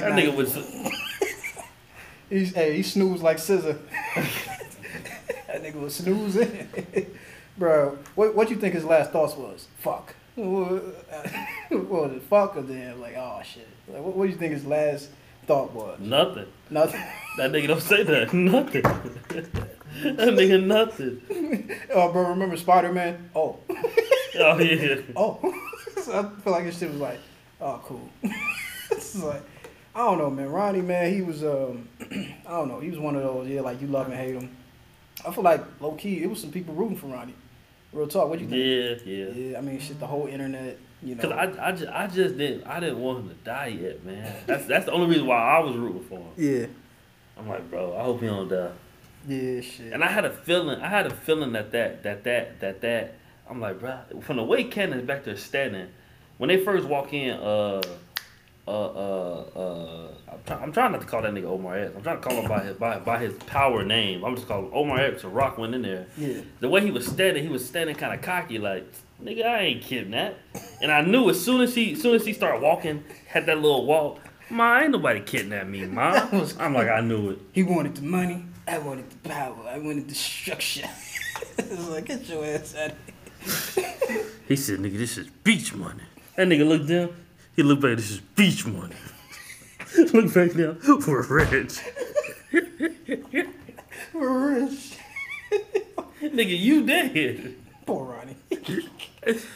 That nigga was. He's hey, he snoozed like scissor. that nigga was snoozing. Bro, what what you think his last thoughts was? Fuck. what was it? Fuck or then like oh shit. Like what, what do you think his last thought was? Nothing. Nothing. That nigga don't say that. Nothing. that nigga nothing. oh, bro, remember Spider Man? Oh, Oh yeah. oh. so I feel like this shit was like, oh, cool. it's like, I don't know, man. Ronnie, man, he was, um, I don't know, he was one of those, yeah, like you love and hate him. I feel like low key, it was some people rooting for Ronnie. Real talk, what you think? Yeah, yeah. Yeah, I mean, shit, the whole internet, you know. Cause I, I, just, I just didn't I didn't want him to die yet, man. That's that's the only reason why I was rooting for him. yeah, I'm like, bro, I hope he don't die. yeah, shit. And I had a feeling, I had a feeling that that that that that that I'm like, bro, from the way Kanan's back there standing, when they first walk in, uh, uh, uh, uh, I'm, try, I'm trying not to call that nigga Omar X. I'm trying to call him by his by, by his power name. I'm just calling Omar X. or Raq went in there. yeah, The way he was standing, he was standing kind of cocky, like, nigga, I ain't kidnapped. And I knew as soon as he, as soon as he started walking, had that little walk, ma, ain't nobody kidnapped me, ma. I'm like, I knew it. he wanted the money, I wanted the power, I wanted the structure. it's like, get your ass out of here. He said, nigga, this is beach money. That nigga looked down. He looked back, this is beach money. Look back now, we're rich. We're rich. nigga, you dead. Poor Ronnie.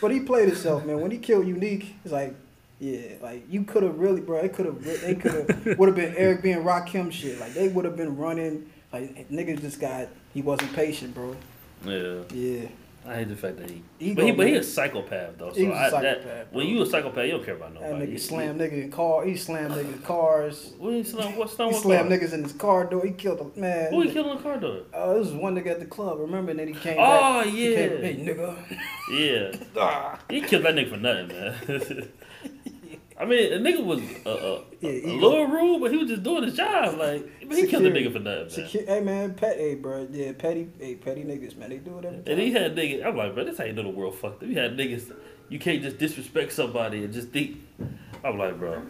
but he played himself, man. When he killed Unique, it's like, yeah, like you could have really, bro. It could have, they could have, would have been Eric being Rock Rakim shit. Like they would have been running. Like niggas just got, he wasn't patient, bro. Yeah. Yeah, I hate the fact that he. He but he, but he a psychopath though. So He I, psychopath, that, when you a psychopath, you don't care about that nobody. nigga slam nigga in car. He slammed nigga in cars. What he slam? What slam? He car? niggas in his car door. He killed a man. Who he killed in the car door? Oh, this was one nigga at the club. Remember? And then he came Oh, back. He came, yeah. hey nigga. Yeah. Ah. He killed that nigga for nothing, man. I mean, the nigga was uh, uh, Yeah, a little rude, but he was just doing his job. Like, but he killed the nigga for nothing, man. Hey man, pet, hey bro, yeah, petty, hey petty niggas, man. They do it every time. And he had niggas. I'm like, bro, this how you know the world fucked up. You had niggas. You can't just disrespect somebody and just think. I'm like, bro.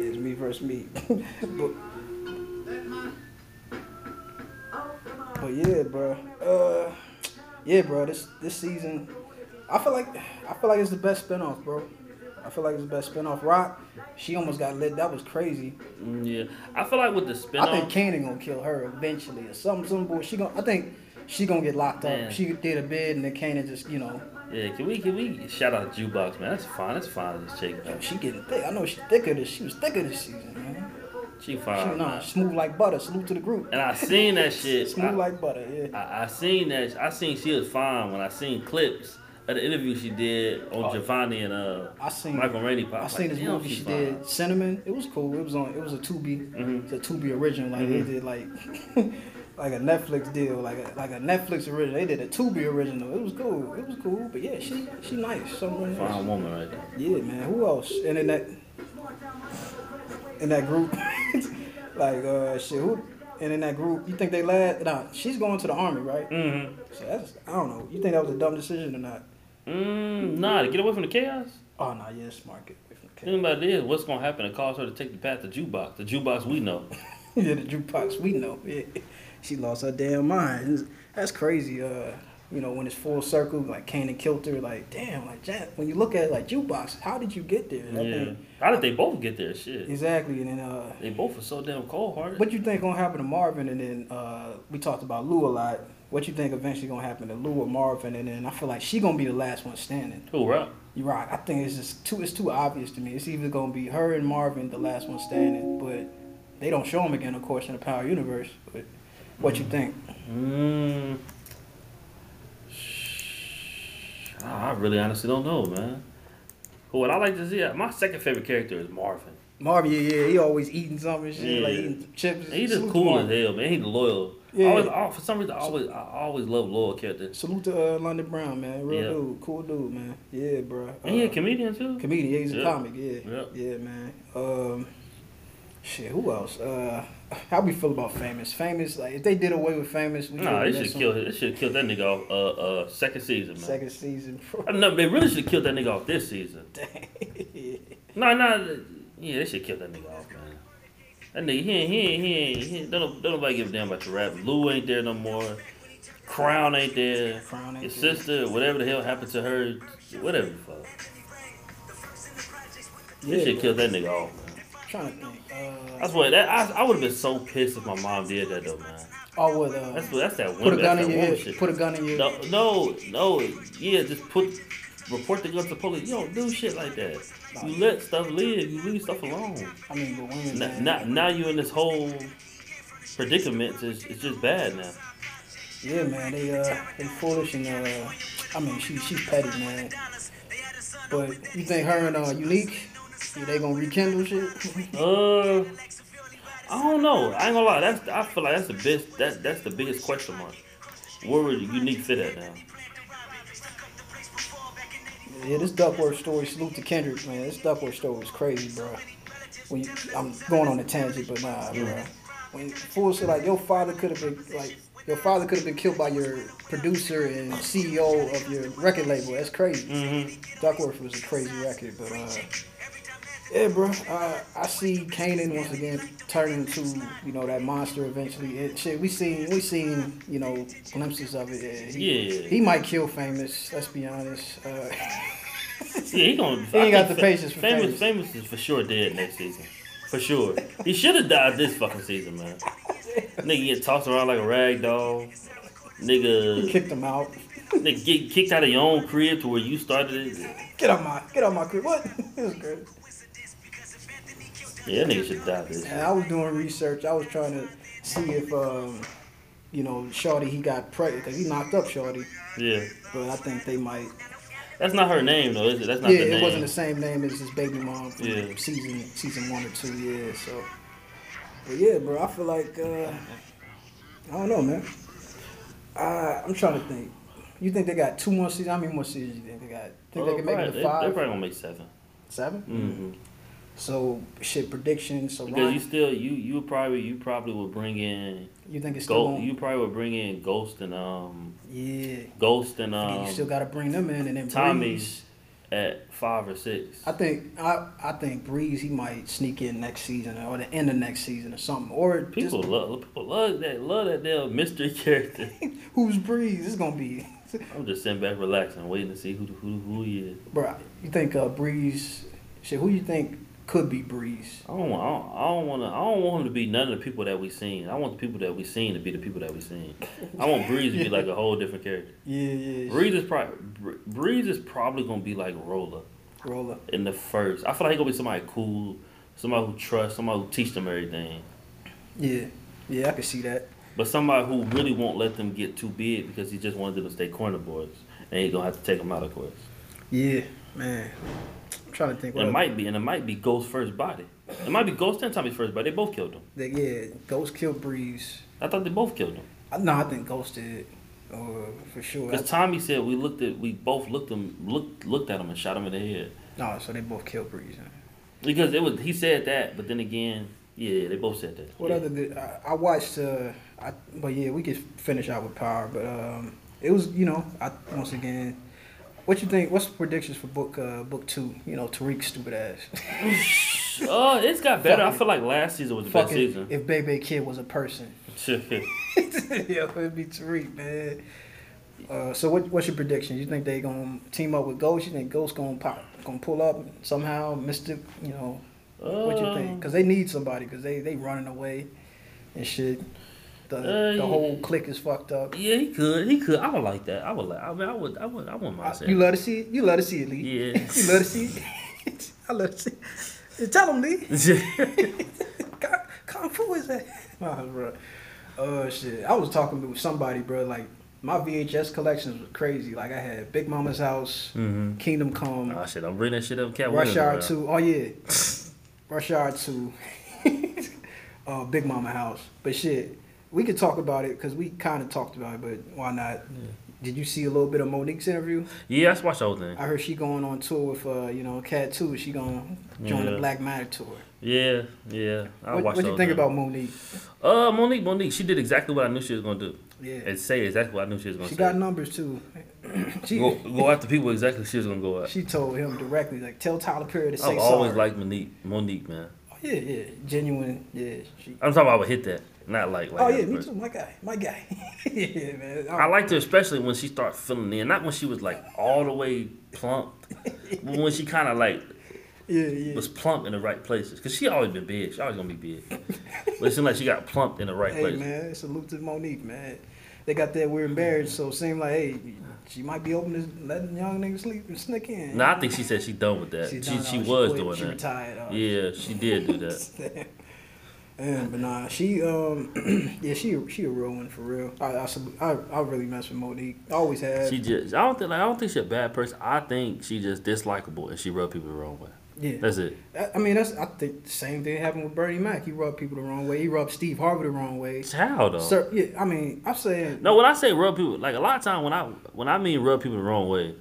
It's me versus me. but, but yeah, bro. Uh, yeah, bro. This this season, I feel like I feel like it's the best spinoff, bro. I feel like it's the best spinoff. Raq, she almost got lit. That was crazy. Mm, Yeah, I feel like with the spinoff. I think Kanan gonna kill her eventually or some some boy. She gonna. I think she gonna get locked Man. up. She did a bid and then Kanan just you know yeah, can we can we shout out Jukebox man? That's fine. That's fine. This chick, man. she getting thick. I know she thicker this. She was thicker this season, man. She She, fine. nah, man. smooth like butter. Salute to the group. And I seen that shit. Smooth I, like butter. Yeah. I, I seen that. I seen she was fine when I seen clips of the interview she did on Oh. Giovanni and uh I seen. Michael Rainey pop. I Like, seen this movie she did, Cinnamon. It was cool. It was on. It was a Tubi. Mhm. It's a Tubi original. Like Mhm. they did like like a Netflix deal, like a like a Netflix original. They did a Tubi original. It was cool. It was cool. But yeah, she she nice. Nice. Fine woman right there. Yeah, man. Who else? And in that in that group, like uh shit. Who? And in that group, you think they lad? Nah, she's going to the army, right? Mm-hmm. So that's I don't know. You think that was a dumb decision or not? Mm, nah, to get away from the chaos. Oh no, yeah, smart. Get away from the thing about it is, what's gonna happen? to cause her to take the path to jukebox, the jukebox we know. yeah, the jukebox. We know. Yeah. She lost her damn mind. That's crazy. Uh, you know, when it's full circle, like Kane and Kilter, like damn, like Jack. When you look at it, like jukebox, how did you get there? That yeah. thing- How did they both get there? Shit. exactly. And then uh, They both are so damn cold hearted. what you think gonna happen to Marvin? And then uh, we talked about Lou a lot. What you think eventually gonna happen to Lou or Marvin? And then I feel like she gonna be the last one standing. Who right? You're right. I think it's just too. It's too obvious to me. It's either gonna be her and Marvin, the last one standing, but they don't show them again, of course, in the Power Universe. But what you think? Mm. I really honestly don't know, man. But what I like to see, my second favorite character is Marvin. Marvin, yeah, yeah, he always eating something, and shit, like eating chips. He's just cool as hell, man. He's loyal. Yeah. I always, I, for some reason, I always, I always love loyal characters. Salute to uh, London Brown, man. Real Yeah. dude, cool dude, man. Yeah, bro. And he a Uh, comedian too. comedian. Yeah, he's a comic. Yeah, Yeah. yeah, man. Um, shit, who else? Uh, how we feel about famous? Famous, like if they did away with famous, we Nah, they should kill. They should kill that nigga off. Uh, uh, second season, man. Second season, bro. Know they really should kill that nigga off this season. Dang. No, no, yeah, they should kill that nigga off, man. That nigga, he ain't, he ain't, he ain't, he ain't don't, don't nobody give a damn about your rap. Lou ain't there no more. Crown ain't there. Crown ain't Your there. sister, whatever the hell happened to her, whatever the fuck. They Yeah, should bro. kill that nigga off, man. trying to think. Uh, That's what that I, I would have been so pissed if my mom did that though, man. oh, what? Uh, That's that's that put a gun That's in that your woman head. shit. Put a gun in your. No, no, no. Yeah, just put report the gun to police. You don't do shit like that. You let stuff live. You leave stuff alone. I mean, but women. Now, now, now you in this whole predicament. It's, it's just bad now. Yeah, man, they uh they foolish and uh I mean she she's petty, man. But you think her and uh unique, yeah, they gonna rekindle shit? Uh, I don't know. I ain't gonna lie. That's I feel like that's the best. That that's the biggest question mark. Where would unique fit at now? Yeah, this Duckworth story, salute to Kendrick, man. This Duckworth story is crazy, bro. When you, I'm going on a tangent, but nah, bro. When fools say like your father could have been like your father could have been killed by your producer and CEO of your record label. That's crazy. Mm-hmm. Duckworth was a crazy record, but uh, yeah, bro. Uh, I see Kanan once again turning into you know that monster eventually. It, shit, we seen we seen you know glimpses of it. Yeah, he, Yeah. he might kill famous. Let's be honest. Uh, Yeah, he gonna. He ain't got the patience for famous. famous. Famous is for sure dead next season. For sure. He should have died this fucking season, man. Nigga get tossed around like a rag doll. he Nigga, kicked him out. nigga get kicked out of your own crib to where you started it. Get out my get out my crib. What? it was good. Yeah, nigga should die. And I was doing research. I was trying to see if um, you know Shorty he got pregnant because he knocked up Shorty, Yeah. but I think they might That's not her name though, is it? That's not yeah, the it wasn't the same name as his baby mom from Yeah. season season one or two. Yeah, so. But yeah, bro, I feel like uh, I don't know, man. I I'm trying to think. You think they got two more seasons? How many more seasons you think they got? Think they Uh, can make it to five, They're probably gonna make seven. 7 Mm-hmm. So shit predictions. So Because Ron, you still you you probably you probably would bring in you think it's still Ghost. You probably would bring in Ghost and um yeah. Ghost and um you still got to bring them in, and then Tommy. Breeze. at five or six. I think I I think Breeze he might sneak in next season or the end of next season or something. Or People just love people love that love that damn mystery character. who's Breeze? It's gonna be, I'm just sitting back relaxing, waiting to see who who who he is. bro. You think uh, Breeze? Shit, who you think could be Breeze? I don't want I don't, want to I don't want him to be none of the people that we seen. I want the people that we seen to be the people that we seen. I want Breeze to be like a whole different character. Yeah, yeah. Breeze is probably Breeze is probably gonna be like Roller Roller. in the first. I feel like he gonna be somebody cool, somebody who trusts, somebody who teach them everything. Yeah, yeah. I can see that. But somebody who really won't let them get too big because he just wanted them to stay corner boys. And he gonna have to take them out of course. Yeah, man. Trying to think. It might be, and it might be Ghost's first body. It might be Ghost and Tommy's first body. They both killed him. They, yeah, Ghost killed Breeze. I thought they both killed him. I, no, I think Ghost did. Uh, for sure. Because Tommy said we looked at, we both looked him, looked looked at him and shot him in the head. no, so they both killed Breeze. huh? Because it was, he said that, but then again, yeah, they both said that. What yeah. other good? I, I watched. Uh, I, but yeah, we could finish out with Power. But um, it was you know, I once again. What you think? What's the predictions for book uh, book two? You know, Tariq's stupid ass. Oh, it's got better. I feel like last season was the best season. if Bebe Kid was a person. yeah, it'd be Tariq, man. Uh, so what, what's your prediction? You think they gonna team up with Ghost? You think Ghost gonna pop, gonna pull up somehow? Mystic, you know, what you think? Um, Because they need somebody. Because they they running away and shit. The Uh, the whole clique is fucked up. Yeah, he could. He could. I would like that. I would like. I mean, I would. I would. I wouldn't mind you love to see it. You love to see it, Lee. Yeah. you love to see it. I love to see. It. Tell him, Lee. Kung- Kung Fu is that? Nah, bro. Oh shit! I was talking with somebody, bro. Like my VHS collections was crazy. Like I had Big Momma's House, mm-hmm. Kingdom Come, Oh shit! I'm bringing that shit up. Cat Rush Hour. Two. Oh yeah, Rush Hour Two. uh, Big Momma House. But shit, we could talk about it because we kind of talked about it. But why not? Did you see a little bit of Mo'Nique's interview? Yeah, I watched the whole thing. I heard she going on tour with uh, you know, Cat Two. She gonna join the Black Matter tour. Yeah, yeah. I What, watched. what you think thing. about Mo'Nique? Uh, Mo'Nique, Mo'Nique, she did exactly what I knew she was gonna do, Yeah, and say exactly what I knew she was gonna do. she say. got numbers too. she Go, go after people exactly she was gonna go at. she told him directly like tell Tyler Perry to say I've sorry. always liked Mo'Nique, Mo'Nique, man. Oh, yeah, yeah, genuine. Yeah, she. I'm talking about I would hit that, not like like. Oh yeah, me person. too. My guy, my guy. yeah, man. I liked her especially when she started filling in, not when she was like all the way plump, but when she kind of like Yeah, yeah. was plump in the right places. Cause she always been big, she always gonna be big, but it seemed like she got plumped in the right places. Hey place. man, salute to Mo'Nique, man. They got that weird marriage, so it seemed like hey, she might be open to letting young niggas sleep and sneak in. No, I think she said she done with that. She she, uh, was quit, doing she that. Retired. uh, Yeah, she did do that. Yeah, but nah, she um, yeah, she she a real one for real. I I, I, I really mess with Mo'Nique. I always have. She just I don't think like, I don't think she's a bad person. I think she just dislikable and she rub people the wrong way. yeah, That's it. I, I mean that's I think the same thing happened with Bernie Mac. He rubbed people the wrong way. He rubbed Steve Harvey the wrong way. How though? Sir, yeah, I mean I'm saying No, when I say rub people, like a lot of time when I when I mean rub people the wrong way,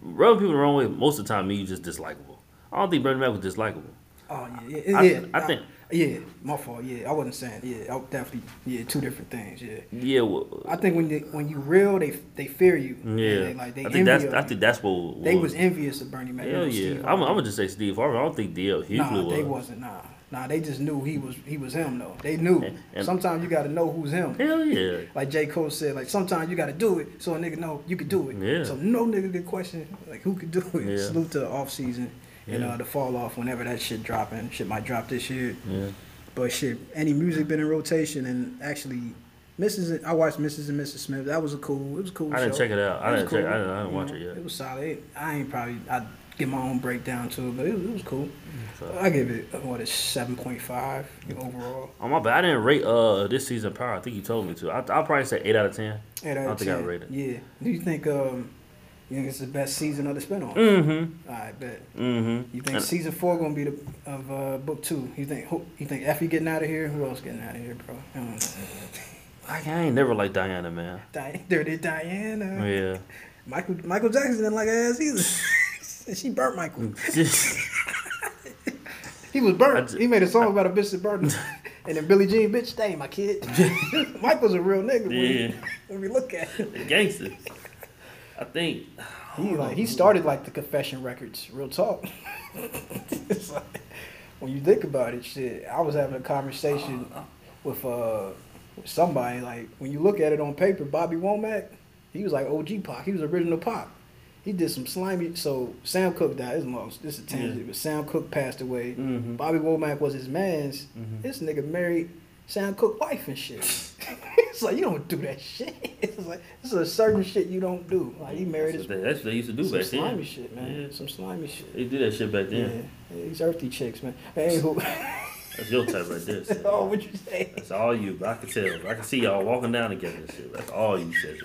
rub people the wrong way. Most of the time, you just dislikable. I don't think Bernie Mac was dislikable. Oh yeah, yeah, I- yeah. I think- yeah, my fault. Yeah, I wasn't saying. Yeah, I definitely. Yeah, two different things. Yeah, Yeah, well, I think when you when you real, they they fear you. Yeah. they, like they I think that's I think that's what. they was envious of Bernie Mac. Hell yeah. I'm, I'm gonna just say Steve Harvey. I don't think DL Hughley Nah, was. they wasn't. Nah, nah, they just knew he was he was him though. They knew. And- and- sometimes you got to know who's him. Hell yeah. Like J Cole said, like sometimes you got to do it so a nigga know you could do it. Yeah. So no nigga could question like who could do it. Yeah. Salute to the off season Yeah. uh, the fall off whenever that shit dropping. Shit might drop this year. Yeah. But shit, any music been in rotation and actually, Mrs. I watched Mrs. and Mrs. Smith. That was a cool. It was a cool. I didn't show. check it out. I didn't check. I didn't, I didn't watch know, it yet. It was solid. I ain't probably. I get my own breakdown to it, but it was, it was cool. So- I give it what a seven point five overall. Oh my bad. I didn't rate uh this season Power. I think you told me to. I, I'll probably say eight out of ten. Eight out I of think I 10. rate it. Yeah. Do you think um, you think it's the best season of the spinoff? Mm-hmm. I bet. Mm-hmm. You think And- season four gonna be the of uh, book two? You think who, you think Effie getting out of here? Who else getting out of here, bro? I. I ain't never liked Diana, man. Di- Dirty Diana. Yeah. Michael Michael Jackson didn't like her ass either. she burnt Michael. Just- He was burnt. ju- he made a song about a bitch that burnt and then Billie Jean, bitch, stay my kid. Michael's a real nigga. When, Yeah. we, when we look at him. gangster. I think. He like he started like the confession records. Real talk. it's like, when you think about it, shit. I was having a conversation with uh with somebody like when you look at it on paper, Bobby Womack, he was like OG Pac. He was original Pac. He did some slimy. So Sam Cooke died. This is long. This is a tangent. Yeah. But Sam Cooke passed away. Mm-hmm. Bobby Womack was his man's. Mhm. This nigga married Sam Cooke wife and shit. it's like you don't do that shit. It's like this is a certain shit you don't do. Like he married That's what they, that's what they used to do some back slimy then. shit, man. Yeah. Some slimy shit. They did that shit back then. yeah, these earthy chicks, man. Hey, who? That's your type right there. oh, what you say? That's all you. But I can tell. I can see y'all walking down together and shit. That's all you said.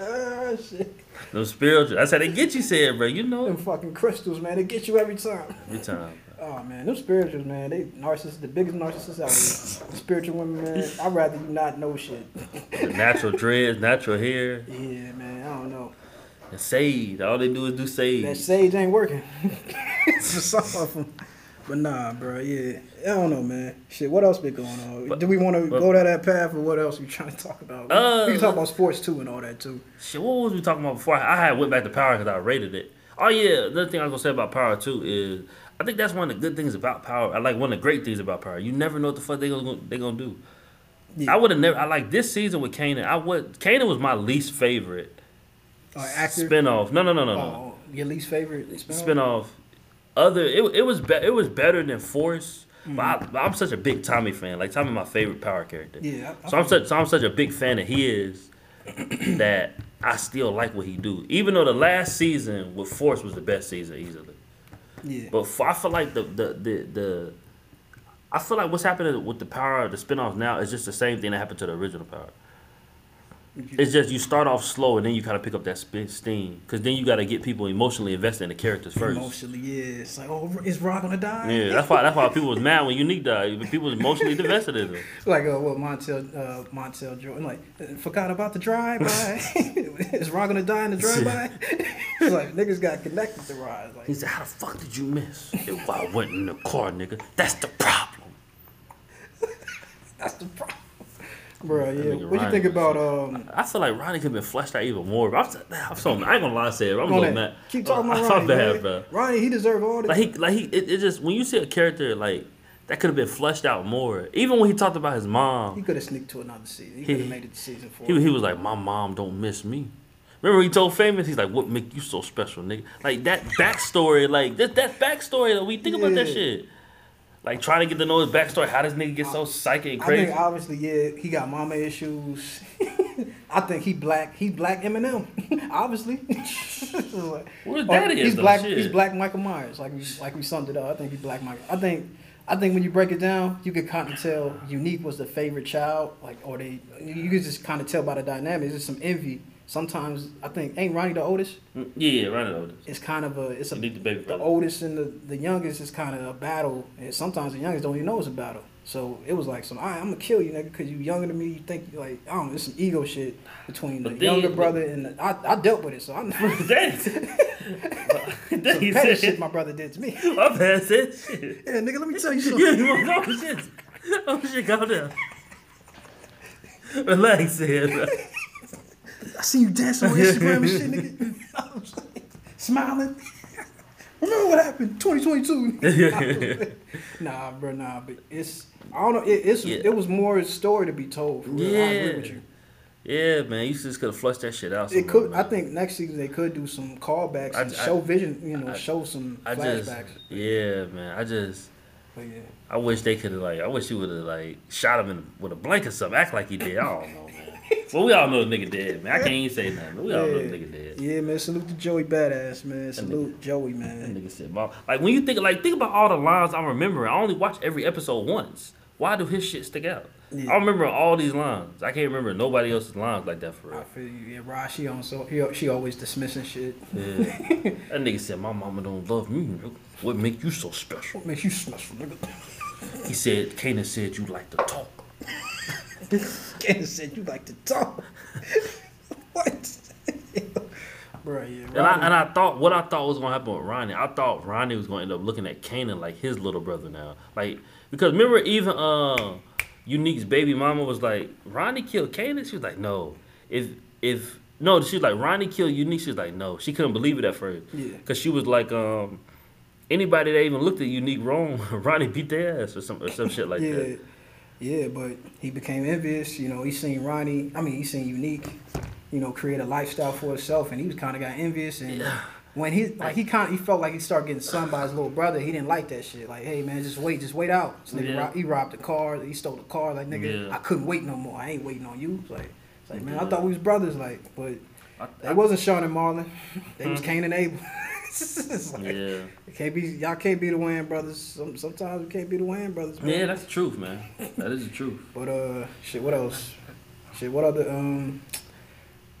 Ah, shit. no spiritual. That's how they get you said, bro. You know Them fucking crystals, man. They get you every time. Every time. Oh man, them spirituals, man. They narcissists, the biggest narcissists out there. Spiritual women, man. I'd rather you not know shit. The natural dreads, natural hair, Yeah, man. I don't know. and sage. All they do is do sage. That sage. ain't working for some of them. But nah, bro. Yeah, I don't know, man. Shit, what else been going on? But- Do we want to go down that path, or what else we trying to talk about? Uh, we can talk about sports too and all that too. Shit, what was we talking about before? I had went back to Power because I rated it. Oh yeah, another thing I was gonna say about Power too is I think that's one of the good things about Power. I like one of the great things about Power. You never know what the fuck they gonna they gonna do. Yeah. I would have never. I like this season with Kanan. I would. Kanan was my least favorite Uh, actor. spinoff. No, no, no, no, no. Oh, your least favorite spinoff? Spinoff. Other. It, it was be, it was better than Force. Mm. But I, I'm such a big Tommy fan. Like Tommy, my favorite Power character. Yeah. I, I So I'm such so I'm such a big fan that he is that I still like what he do. Even though the last season with Force was the best season easily. Yeah. But for, I feel like the the, the the I feel like what's happening with the power of the spinoffs now is just the same thing that happened to the original power. It's just you start off slow and then you kind of pick up that steam because then you got to get people emotionally invested in the characters first. Emotionally, yeah. It's like, oh, is Raq gonna die? Yeah, that's why that's why people was mad when Unique died. People was emotionally invested in him. Like, uh, what Montel, uh, Montel Jordan, like, uh, forgot about the drive by. is Raq gonna die in the drive by? it's like niggas got connected to. It's Like, He said, "How the fuck did you miss? If I went in the car, nigga, that's the problem." that's the problem. Bro, yeah. What you think about um? I feel like Ronnie could have been fleshed out even more. But I'm, so- I'm so I ain't gonna lie, I said I'm so mad. Keep talking about I'm Ronnie, bad, bro. Ronnie, he deserved all this. Like he, like he, it, it just when you see a character like that could have been fleshed out more. Even when he talked about his mom, he could have sneaked to another season. He He- could have made it to season four. he, he was like, "My mom don't miss me." Remember he told Famous, he's like, "What make you so special, nigga?" Like that backstory, like that that backstory that we think about that shit. Like trying to get to know his backstory. How does nigga get so psychic and crazy? I think obviously, yeah, he got mama issues. I think he black. He black Eminem, obviously. Where's or daddy he's though? black. Shit. He's black Michael Myers. Like we like we summed it up. I think he's black Michael. I think I think when you break it down, you could kind of tell Unique was the favorite child. Like or they, you could just kind of tell by the dynamics. There's some envy. Sometimes I think ain't Ronnie the oldest. Mm, Yeah, Ronnie the oldest. It's kind of a it's a the the oldest and the, the youngest is kind of a battle, and sometimes the youngest don't even know it's a battle. So it was like some, "Alright, I'm gonna kill you, nigga, because you younger than me. You think like I don't know, it's some ego shit between the then- younger brother and the, I, I dealt with it, so I know Dang. some petty said, shit my brother did to me. my bad said shit. Yeah, nigga, let me tell you Yeah, something. you want to? Shit. Oh, shit, calm down. Relax, here. I seen you dancing on Instagram and shit, nigga. I was like, Smiling. Remember what happened 2022? nah, bro, nah, but it's I don't know. It, it's Yeah. it was more a story to be told. For real. I agree Yeah. with you. Yeah, man, you just could have flushed that shit out. It could. I think next season they could do some callbacks I- and I- show vision. You know, I- show some I just, yeah, man. I just, But yeah, I wish they could have like, I wish he would have like shot him in, with a blank or something, act like he did. I don't know, man. well, we all know the nigga dead, man. I can't even say nothing. We all know the nigga dead. yeah, man. Salute to Joey Badass, man. Salute Joey, man. That nigga said, "Mom." Like when you think, like think about all the lines I'm remembering. I only watch every episode once. Why do his shit stick out? Yeah. I remember all these lines. I can't remember nobody else's lines like that for I real. feel you. Yeah, Rod, she on so he, she always dismissing shit. Yeah. that nigga said, "My mama don't love me. What make you so special?" What makes you special, nigga? He said, "Kanan said you like to talk." Candace said you like to talk. what? Bro, yeah. And I and I thought what I thought was gonna happen with Ronnie. I thought Ronnie was gonna end up looking at Kanan like his little brother now. Like because remember even uh Unique's baby mama was like Ronnie killed Kanan. She was like no. If if no, she was like Ronnie killed Unique. She was like no. She couldn't believe it at first. Yeah. Cause she was like um anybody that even looked at Unique wrong, Ronnie beat their ass or some or some shit like yeah, that. Yeah, but he became envious. You know, he seen Ronnie. I mean, he seen Unique. You know, create a lifestyle for himself, and he was kind of got envious. And Yeah. when he like he kind he felt like he started getting sunned by his little brother. He didn't like that shit. Like, hey man, just wait, just wait out. This nigga Yeah. he robbed the car. He stole the car. Like nigga, Yeah. I couldn't wait no more. I ain't waiting on you. It's like, it's like man, I thought we was brothers. Like, but I- they wasn't Sean and Marlon. They was hmm. Cain and Abel. It's like, yeah. it can't be y'all can't be the Wayne brothers. Some, sometimes we can't be the Wayne brothers. Man. Yeah, that's the truth, man. That is the truth. But uh, shit. What else? Shit. What other um,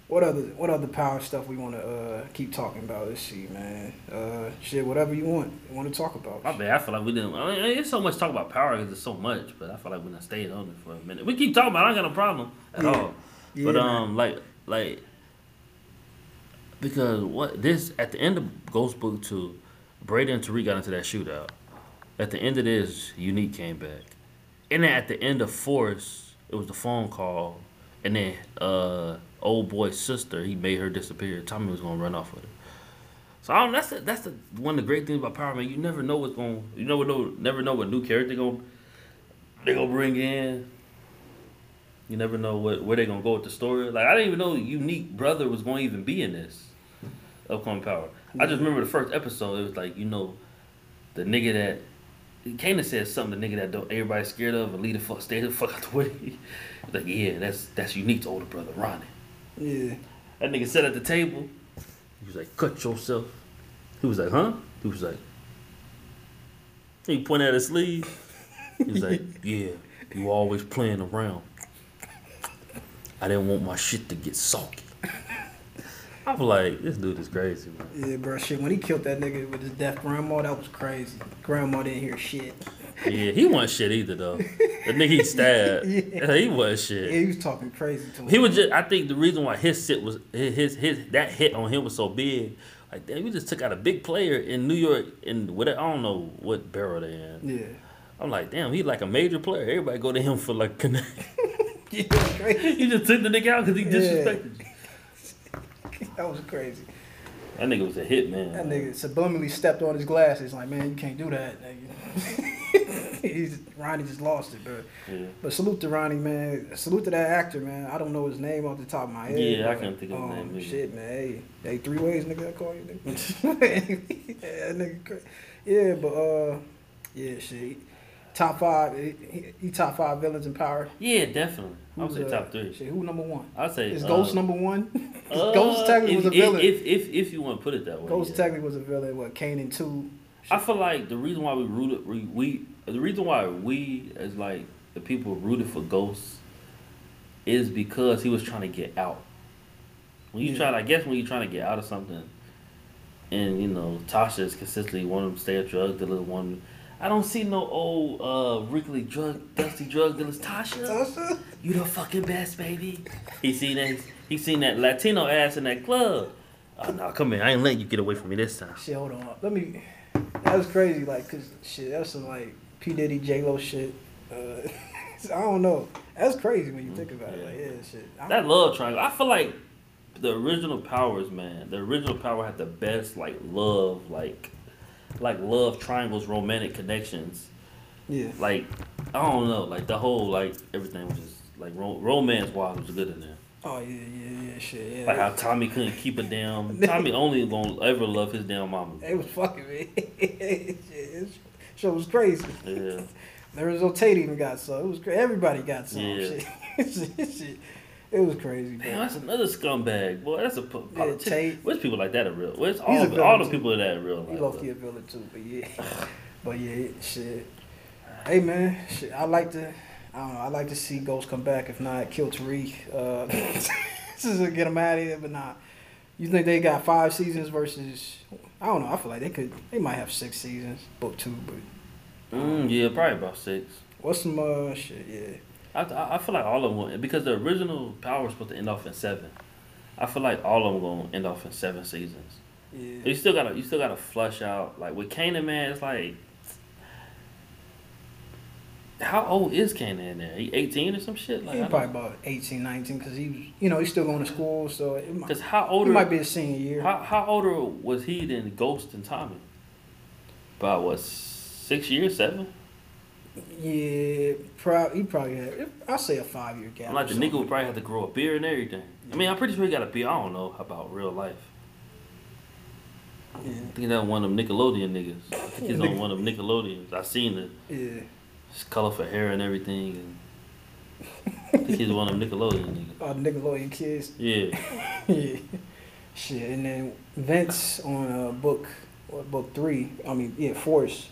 what other what other power stuff we want to uh keep talking about? Let's see, man. Uh, shit. Whatever you want, you want to talk about. My bad. I feel like we didn't. I mean, it's so much talk about power because there's so much, but I feel like we're not staying on it for a minute. We keep talking about. it. I ain't got no problem at Yeah. all. Yeah, but man. um, like like because what this at the end of Ghost Book Two, Brady and Tariq got into that shootout. At the end of this, Unique came back, and then at the end of Force, it was the phone call, and then uh, old boy's sister he made her disappear. Tommy was gonna run off with her. So I don't, that's the, that's one of the great things about Power Man. You never know what's going. You never know never know what new character gonna they gonna bring in. You never know what where they gonna go with the story. Like I didn't even know Unique brother was gonna even be in this upcoming Power. I just remember the first episode. It was like you know, the nigga that Kanan said something. The nigga that don't, everybody's scared of and lead the fuck stay the fuck out the way. Like yeah, that's that's unique to older brother Ronnie. Yeah. That nigga sat at the table. He was like, cut yourself. He was like, huh? He was like, he pointed at his sleeve. He was like, yeah, you always playing around. I didn't want my shit to get soggy. I was like, this dude is crazy, man. Yeah, bro. Shit. When he killed that nigga with his deaf grandma, that was crazy. Grandma didn't hear shit. Yeah, he wasn't shit either, though. The nigga he stabbed, Yeah. he wasn't Yeah, shit. he was talking crazy to him. He was just. I think the reason why his sit was his his, his that hit on him was so big. Like damn, we just took out a big player in New York in what I don't know what barrel they in. Yeah. I'm like, damn, he like a major player. Everybody go to him for like connect. Yeah, crazy. You just took the nigga out because he Yeah. disrespected you. That was crazy. That nigga was a hit man. That nigga subliminally stepped on his glasses, like, man, you can't do that. He's Ronnie just lost it, bro. Yeah. But salute to Ronnie, man. Salute to that actor, man. I don't know his name off the top of my head. Yeah, I can't think of his um, name either. Shit, man. Hey, hey, three ways, nigga. I call you, nigga. yeah, that nigga. Crazy. Yeah, but uh, yeah, shit. Top five. He, he, he top five villains in power. Yeah, definitely. I would say uh, top three. Shit, who number one? I'd say Is uh, Ghost number one? uh, Ghost technically was a villain. If, if if if you want to put it that way. Ghost yeah. technically was a villain. What? Kanan two. I feel like the reason why we rooted we, we the reason why we as like the people rooted for Ghost is because he was trying to get out. When you Yeah. try, I guess when you're trying to get out of something, and you know Tasha is consistently one of them stay a drug dealer. One, I don't see no old uh wrinkly drug dusty drug dealers. Tasha, Tasha? you the fucking best, baby. He seen that. He seen that Latino ass in that club. Oh no, come here! I ain't letting you get away from me this time. Shit, hold on. Let me. That was crazy. Like, cause shit, that's some like P Diddy J Lo shit. Uh, I don't know. That's crazy when you think about it. Like, yeah, shit. That love triangle. I feel like the original Powers, man. The original Power had the best like love, like like love triangles, romantic connections. yeah. Like I don't know, like the whole like everything was just like ro- romance wise was good in there. Oh yeah, yeah, yeah, shit. Yeah. Like how Tommy couldn't keep it down. Tommy only gonna ever love his damn mama. It was fucking me. shit, was crazy. Yeah. Lorenzo Tate even got some. It was cra- everybody got some. Yeah. Shit. shit. It was crazy. Damn, Bro. that's another scumbag, boy. That's a po- Yeah, politician. Tate. Where's people like that in real? Where's all, villain, all the people in that in real He life? low though? key a villain too, but yeah, but yeah, shit. Hey man, shit. I like to, I don't know. I like to see Ghost come back. If not, kill Tariq. Uh, just to get him out of here. But nah, you think they got five seasons versus? I don't know. I feel like they could. They might have six seasons, book two. But Mm, yeah, probably about six. what's some uh shit? Yeah. I, I I feel like all of them will, because the original Power was supposed to end off in seven. I feel like all of them gonna end off in seven seasons. Yeah. You still gotta you still gotta flush out like with Kanan man. It's like how old is Kanan in there? He eighteen or some shit. Like He probably about 18, 19, because he was, you know, he's still going to school, so Cause how it older might be a senior year. how how older was he than Ghost and Tommy? About what six years, seven? Yeah, prob- he probably had. I'll say a five year gap. I'm like the nigga would probably have to grow a beard and everything. I mean, I'm pretty sure he got a beard. I don't know about real life. Yeah, I think that one of them Nickelodeon niggas. I think he's on one of them Nickelodeons. I seen the yeah. his colorful hair and everything, and I think he's one of them Nickelodeon niggas. Uh, Nickelodeon kids. Yeah, yeah. Shit, and then Vince on uh, book, what, book three. I mean, yeah, Force.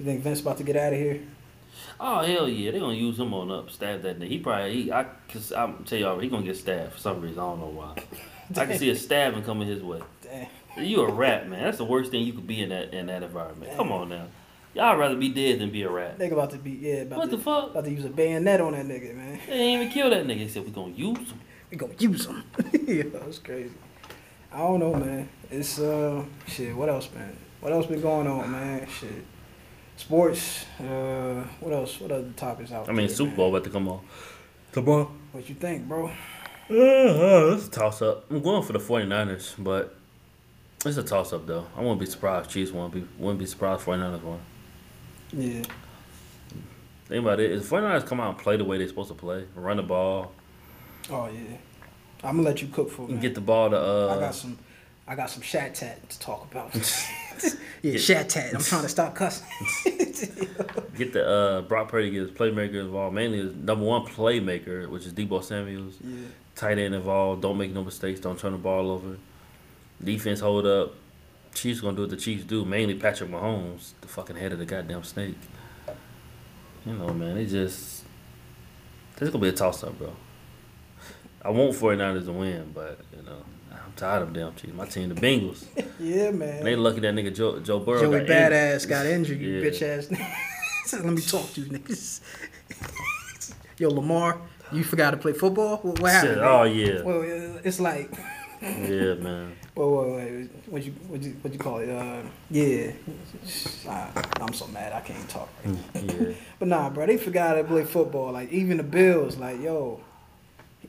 You think Vince about to get out of here? Oh hell yeah, they gonna use him on up, stab that nigga. He probably he I cause I'm tell y'all he gonna get stabbed for some reason. I don't know why. I can see a stabbing coming his way. Damn. You a rat, man. That's the worst thing you could be in that in that environment. Come on now. Y'all rather be dead than be a rat. Nigga about to be yeah about What to the fuck? about to use a bayonet on that nigga, man. They ain't even kill that nigga. They said we gonna use him. We gonna use him. yeah, that's crazy. I don't know, man. It's uh shit. What else, man? What else been going on, man? Shit. Sports. Uh, what else? What other topics out there? I mean there, Super man? Bowl about to come on. Tomorrow. What you think, bro? Uh, it's a toss up. I'm going for the 49ers, but it's a toss up though. I wouldn't be surprised. Chiefs won't be wouldn't be surprised 49ers won. Yeah. Think about it. If 49ers come out and play the way they're supposed to play, run the ball, Oh yeah. I'm gonna let you cook for me. and get the ball to uh I got some. I got some shat tat to talk about. yeah, shat tat. I'm trying to stop cussing. get the uh Brock Purdy get his playmaker involved. Mainly his number one playmaker, which is Deebo Samuels. yeah. Tight end involved. Don't make no mistakes. Don't turn the ball over. Defense hold up. Chiefs gonna do what the Chiefs do. Mainly Patrick Mahomes, the fucking head of the goddamn snake. You know, man, it just this gonna be a toss up, bro. I want 49ers to win, but you know, tired of them Chiefs. My team, the Bengals. Yeah, man. They lucky that nigga Joe, Joe Burrow Joey got injured. Badass got injured, you Yeah. bitch ass. Let me talk to you niggas. Yo, Lamar, you forgot to play football? What, what happened? Shit, oh yeah, Well, it's like, yeah, man. well, wait, wait, what you, what you, what you call it? Uh, yeah, Ah, I'm so mad I can't talk. Right now. Yeah, But nah, bro, they forgot to play football. Like even the Bills, like yo,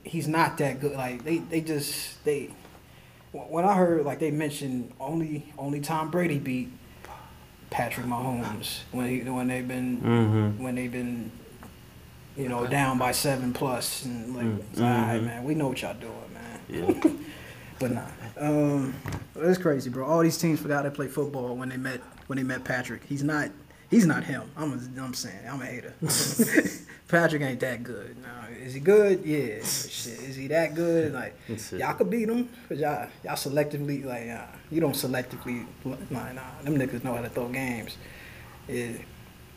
he's not that good. Like they, they just they. When I heard like they mentioned only only Tom Brady beat Patrick Mahomes when he when they've been Mm-hmm. when they've been you know down by seven plus and like Mm, it's all right mhm. man we know what y'all doing man Yeah. but nah um it's crazy bro all these teams forgot to play football when they met when they met Patrick he's not he's not him. I'm a, I'm saying I'm a hater. Patrick ain't that good. No is he good? Yeah. Shit is he that good? Like y'all could beat him cause y'all y'all selectively like uh, you don't selectively like nah them niggas know how to throw games. Yeah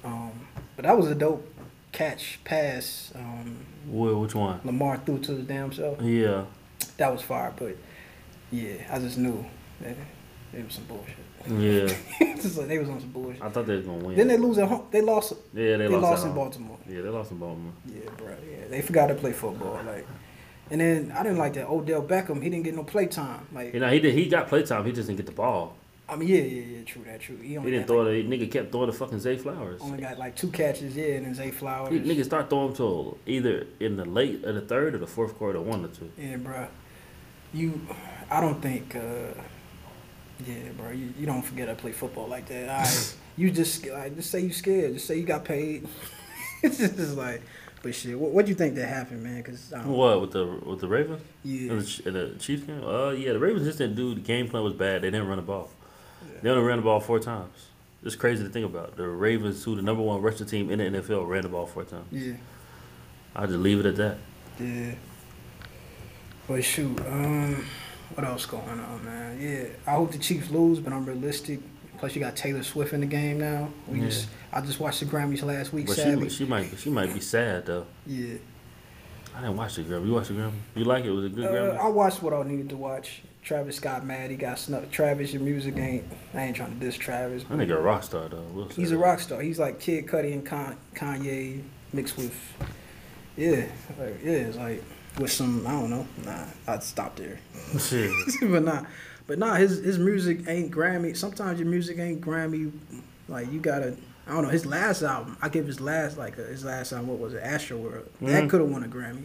um but that was a dope catch pass um which one? Lamar threw to the damn self Yeah. that was fire but yeah I just knew that it was some bullshit Yeah. just like they was on some bullshit I thought they was gonna win. then they lose at home they lost yeah, they, they, lost, lost in. Baltimore Yeah, they lost in Baltimore. yeah bro yeah they forgot to play football like and then I didn't like that Odell Beckham he didn't get no play time like You know, he did. He got playtime. He just didn't get the ball. I mean, yeah, yeah, yeah, true that, true. He He only didn't throw like, it. Nigga kept throwing the fucking Zay Flowers. only got like two catches, yeah, and then Zay Flowers. He, nigga start throwing to either in the late or the third or the fourth quarter, one or two. Yeah, bro. You, I don't think, uh, yeah, bro. You, you don't forget to play football like that. I, you just like just say you scared. Just say you got paid. it's just like, but shit. What what do you think that happened, man? Cause I don't, What with the with the Ravens yeah, in the, in the Chiefs game? Uh, yeah, the Ravens just didn't do. The game plan was bad. They didn't run the ball. They only ran the ball four times. It's crazy to think about. The Ravens, who the number one rushing team in the NFL, ran the ball four times. yeah, I just leave it at that. yeah. But shoot, um, what else going on, man? Yeah, I hope the Chiefs lose, but I'm realistic. Plus, you got Taylor Swift in the game now. We Yeah. just, I just watched the Grammys last week. But sadly, she she might she might be sad though. yeah. I didn't watch the Grammy. You watched the Grammy? You like it? Was it a good Uh, Grammy? I watched what I needed to watch. Travis got mad. He got snuck. Travis, your music ain't. I ain't trying to diss Travis. That nigga a rock star though. We'll He's a rock star. He's like Kid Cudi and Con- Kanye mixed with, yeah, like, yeah, it's like with some I don't know. Nah, I'd stop there. But nah, but nah, his his music ain't Grammy. Sometimes your music ain't Grammy. Like you gotta. I don't know. His last album, I give his last like uh, his last album. What was it? Astroworld. That Mhm. could have won a Grammy.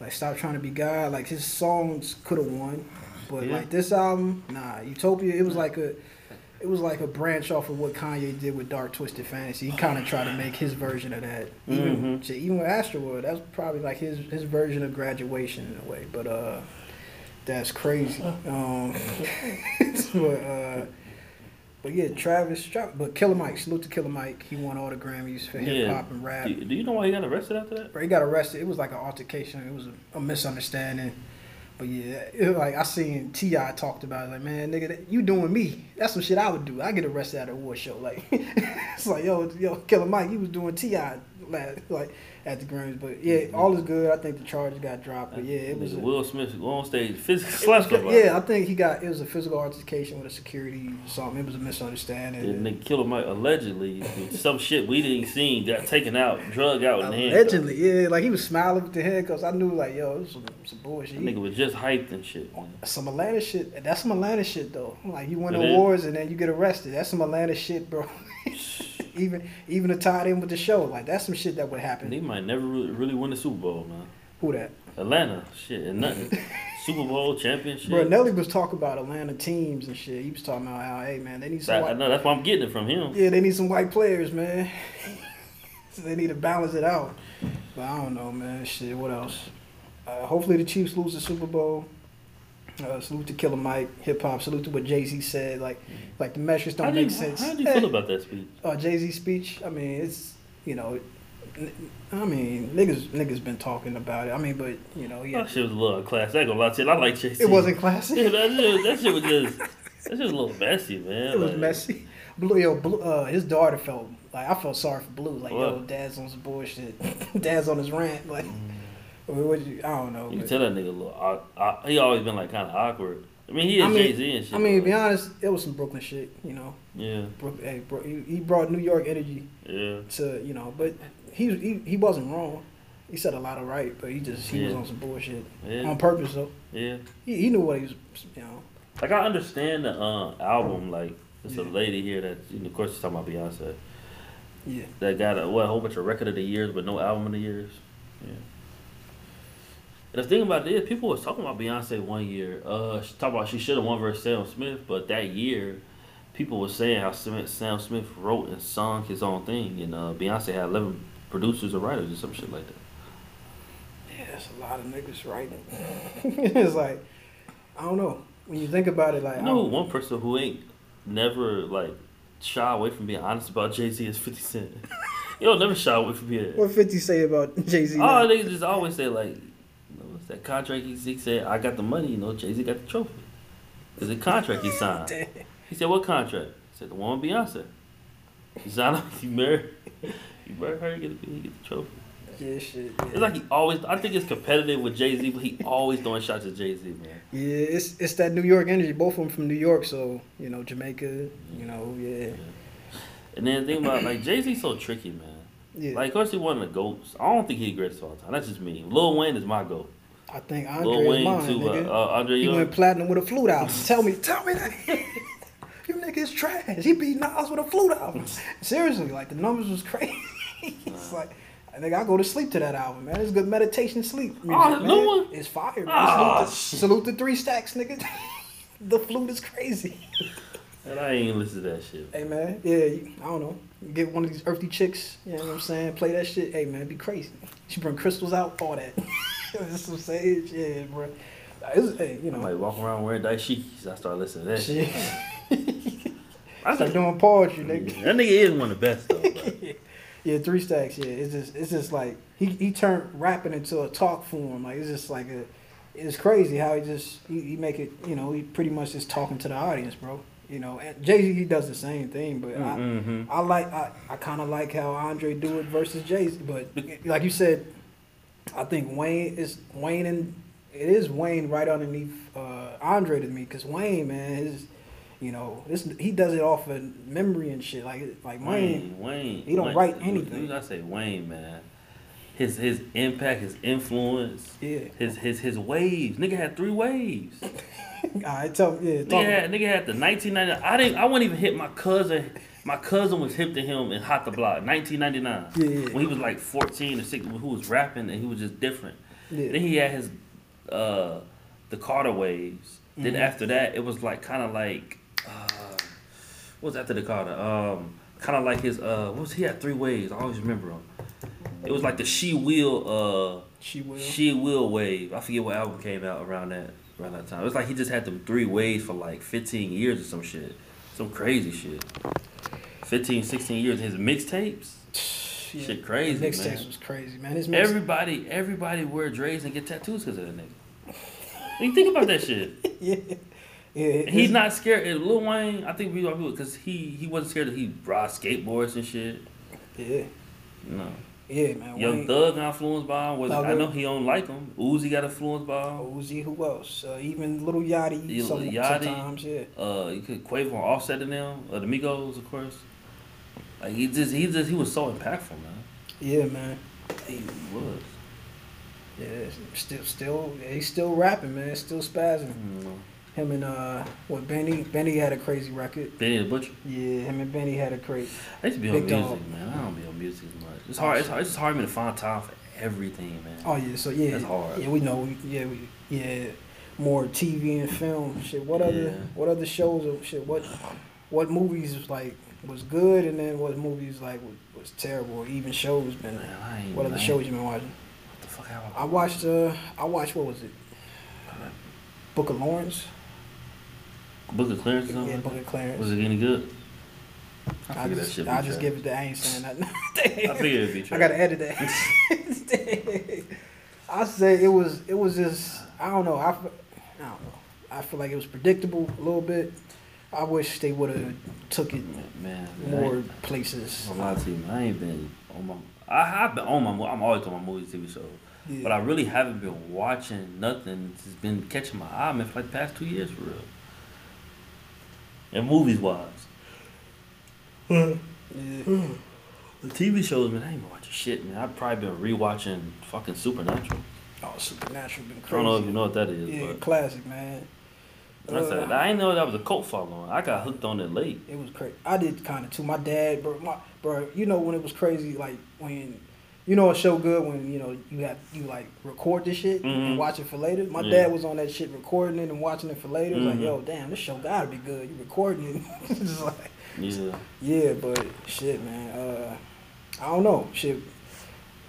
Like stop trying to be God. Like his songs could have won, but Yeah. like this album, nah. Utopia. It was like a. It was like a branch off of what Kanye did with Dark Twisted Fantasy. He kind of tried to make his version of that. Even Mhm. shit, even with Astroworld, that's probably like his his version of graduation in a way. But uh, that's crazy. Um, but uh, but yeah, Travis. But Killer Mike, salute to Killer Mike. He won all the Grammys for hip Yeah. hop and rap. do, do you know why he got arrested after that? Bro, he got arrested. It was like an altercation. It was a, a misunderstanding. But yeah, like I seen T.I. talked about it. Like, man, nigga, that, you doing me? That's some shit I would do. I get arrested at a war show. Like, it's like yo, yo, Killer Mike, he was doing Ti last like at the Grammys. But yeah, mm-hmm. all is good. I think the charges got dropped. But yeah, it was. A- Will Smith on stage physical it slapped somebody. yeah, I think he got it was a physical altercation with a security something. It was a misunderstanding. And nigga Killer Mike allegedly some shit we didn't see got taken out, drug out in the hand. Allegedly, yeah, like he was smiling with the head because I knew like, yo, this was some, some bullshit. That nigga was just hyped and shit. Man. Some Atlanta shit. That's some Atlanta shit though. Like you win It is. awards and then you get arrested. That's some Atlanta shit, bro. even even to tie it in with the show, like that's some shit that would happen. They might never really, really win the Super Bowl, man. Who that? Atlanta, shit, and nothing. Super Bowl championship. Bro, Nelly was talking about Atlanta teams and shit. He was talking about how, hey man, they need some. I White, know that's why I'm getting it from him. yeah, they need some white players, man. so they need to balance it out. But I don't know, man. Shit, what else? Uh, hopefully the Chiefs lose the Super Bowl. Uh, salute to Killer Mike, hip hop. Salute to what Jay Z said. Like, like the measures don't How do make you, sense. how do you feel about that speech? uh, Jay Z speech. I mean, it's you know, n- I mean, niggas niggas been talking about it. I mean, but you know, yeah, That shit was a little class. I ain't gonna lie to you. I like Jay Z. it wasn't classic. Yeah, that shit, that shit was just. That shit was a little messy, man. It was Like, messy. Blue, yo, Blue, uh, his daughter felt like I felt sorry for Blue. Like, yo, What? dad's on some bullshit. dad's on his rant. Like, what would you? I don't know. You can but- tell that nigga a little. aw- he always been like kind of awkward. I mean, he is I mean- Jay Z and shit. I mean, to be honest, it was some Brooklyn shit. You know, Yeah, Brook, hey, bro, he, he brought New York energy yeah. to you know, but he he he wasn't wrong. He said a lot of right, but he just he was on some bullshit Yeah, on purpose though. yeah. He, he knew what he was. You know. Like I understand the uh, album. Like there's a lady here that, you know, of course, she's talking about Beyonce. Yeah. That got a what a whole bunch of record of the years, but no album of the years. Yeah. And the thing about it is, people was talking about Beyonce one year. Uh, she talked about she should have won versus Sam Smith, but that year, people were saying how Sam Sam Smith wrote and sung his own thing, and uh, Beyonce had eleven producers or writers or some shit like that. Yeah, it's a lot of niggas writing. it's like, I don't know. When you think about it, like, You I know, one person who ain't never like shy away from being honest about Jay Z is Fifty Cent. Yo, never shy away from being. what 50 say about Jay Z? Oh, they just always say like, that contract he, he said? I got the money. You know, Jay Z got the trophy. It's a contract he signed. He said, "What contract?" He said, "The one with Beyonce." He signed up. He married. He married her. He get, he get the trophy. yeah, shit. It's like he always. I think it's competitive with Jay Z, but he always throwing shots at Jay Z, man. Yeah, it's it's that New York energy. Both of them from New York, so you know Jamaica. You know, yeah, And then the thing about like Jay Z, so tricky, man. yeah. Like, of course, he one of the goats. I don't think he the of all time. That's just me. Lil Wayne is my goat. I think Lil Andre is Wayne mine, too. nigga. Uh, Andre he Young. went platinum with a flute album. tell me, tell me that. you niggas trash. He beat Nas with a flute album. Seriously, like the numbers was crazy. it's like. I think I go to sleep to that album, man. It's good meditation sleep. Music, Oh, man. new one? It's fire, man. Ah, salute, the, salute the three stacks, nigga. the flute is crazy. and I ain't listen to that shit. Hey man, yeah, you, I don't know. Get one of these earthy chicks, you know what I'm saying? Play that shit. Hey man, be crazy. She bring crystals out, all that. It's some sage, yeah, bro. It's, hey, you I'm know, like walking around wearing dashikis. I start listening to that shit. shit. I Start doing poetry, nigga. that nigga is one of the best though. bro. Yeah, three stacks. Yeah, it's just, it's just like he, he turned rapping into a talk form. Like it's just like a, it's crazy how he just he, he make it. You know, he pretty much just talking to the audience, bro. You know, and Jay Z he does the same thing, but I, Mhm. I like I, I kind of like how Andre do it versus Jay Z, but like you said, I think Wayne is Wayne and it is Wayne right underneath uh, Andre to me because Wayne man is you know this he does it off of memory and shit like like Wayne. Wayne, Wayne. he don't Wayne- write anything. You gotta say Wayne, man. His his impact, his influence, Yeah, his his his waves. Nigga had three waves. I tell yeah. Nigga had nigga had the 1999. I didn't. I wouldn't even hit my cousin. My cousin was hip to him in Hot the Block, 1999. Yeah, yeah. When he was like 14 or 16, who was rapping and he was just different. yeah. Then he had his uh the Carter waves. Then Mhm. after that, it was like kind of like uh, what was after the Carter? Um, kind of like his uh, what was he had three waves? I always remember him. It was like the She Will uh She will. She Will wave. I forget what album came out around that around that time. It was like he just had them three waves for like 15 years or some shit, some crazy shit. 15, 16 years. His mixtapes. Yeah. Shit crazy, Mixtapes was crazy, man. His mix, Everybody, everybody wear dreads and get tattoos because of that nigga. You think about that shit. yeah, yeah. He's not scared. And Lil Wayne, I think we all because he he wasn't scared that he ride skateboards and shit. Yeah, No, yeah, man. Young Wayne, Thug got influenced by him. Was, I know he don't like him. Uzi got influenced by him. Uzi, who else? Uh, even Lil Yachty, some, Yachty. sometimes, yeah. Uh, you could Quavo Offset in them. Uh, the Migos, of course. Like he just he just he was so impactful, man. Yeah, man. He was. Yeah, still, still, yeah, he's still rapping, man. Still spazzing. Mm. Him and uh, what Benny? Benny had a crazy record. Benny the Butcher. Yeah, him and Benny had a crazy. I used to be on music, dog. man. I don't be on music as much. It's hard. It's hard. It's just hard for me to find time for everything, man. Oh yeah, so yeah, That's hard. yeah, we know. We, yeah, we, yeah, more TV and film shit. What other, Yeah. what other shows or shit? What, what movies like was good, and then what movies like was, was terrible, or even shows been. Man, I. What other I shows you been watching? What the fuck have I watched. Uh, I watched. What was it? Book of Lawrence. Book of Clarence? Yeah, like Book of Clarence. Was it any good? I I just, shit. I just give it to. I ain't saying nothing. I figured it'd be I gotta edit that. I say it was. It was just. I don't know. I. I don't know. I feel like it was predictable a little bit. I wish they would have took it Man, man more ain't, places. I'm gonna you, man. I ain't been on my. I have been on my. I'm always on my movies, TV shows, Yeah. but I really haven't been watching nothing. It's been catching my eye, man, for like the past two years, for real. And movies wise, Yeah. the TV shows, man, I ain't been watching shit, man. I've probably been rewatching fucking Supernatural. Oh, Supernatural been crazy. I don't know if you know what that is, yeah, but classic man. I, said, I didn't know that was a cult following. I got hooked on it late. It was crazy. I did kind of too. My dad, bro, my bro, you know when it was crazy, like when You know a show good when you know you have you like record this shit Mhm. and watch it for later. My Yeah. dad was on that shit recording it and watching it for later. Mhm. like, yo, damn, this show gotta be good. You recording it, just like, Yeah. yeah, but shit, man. Uh, I don't know, shit.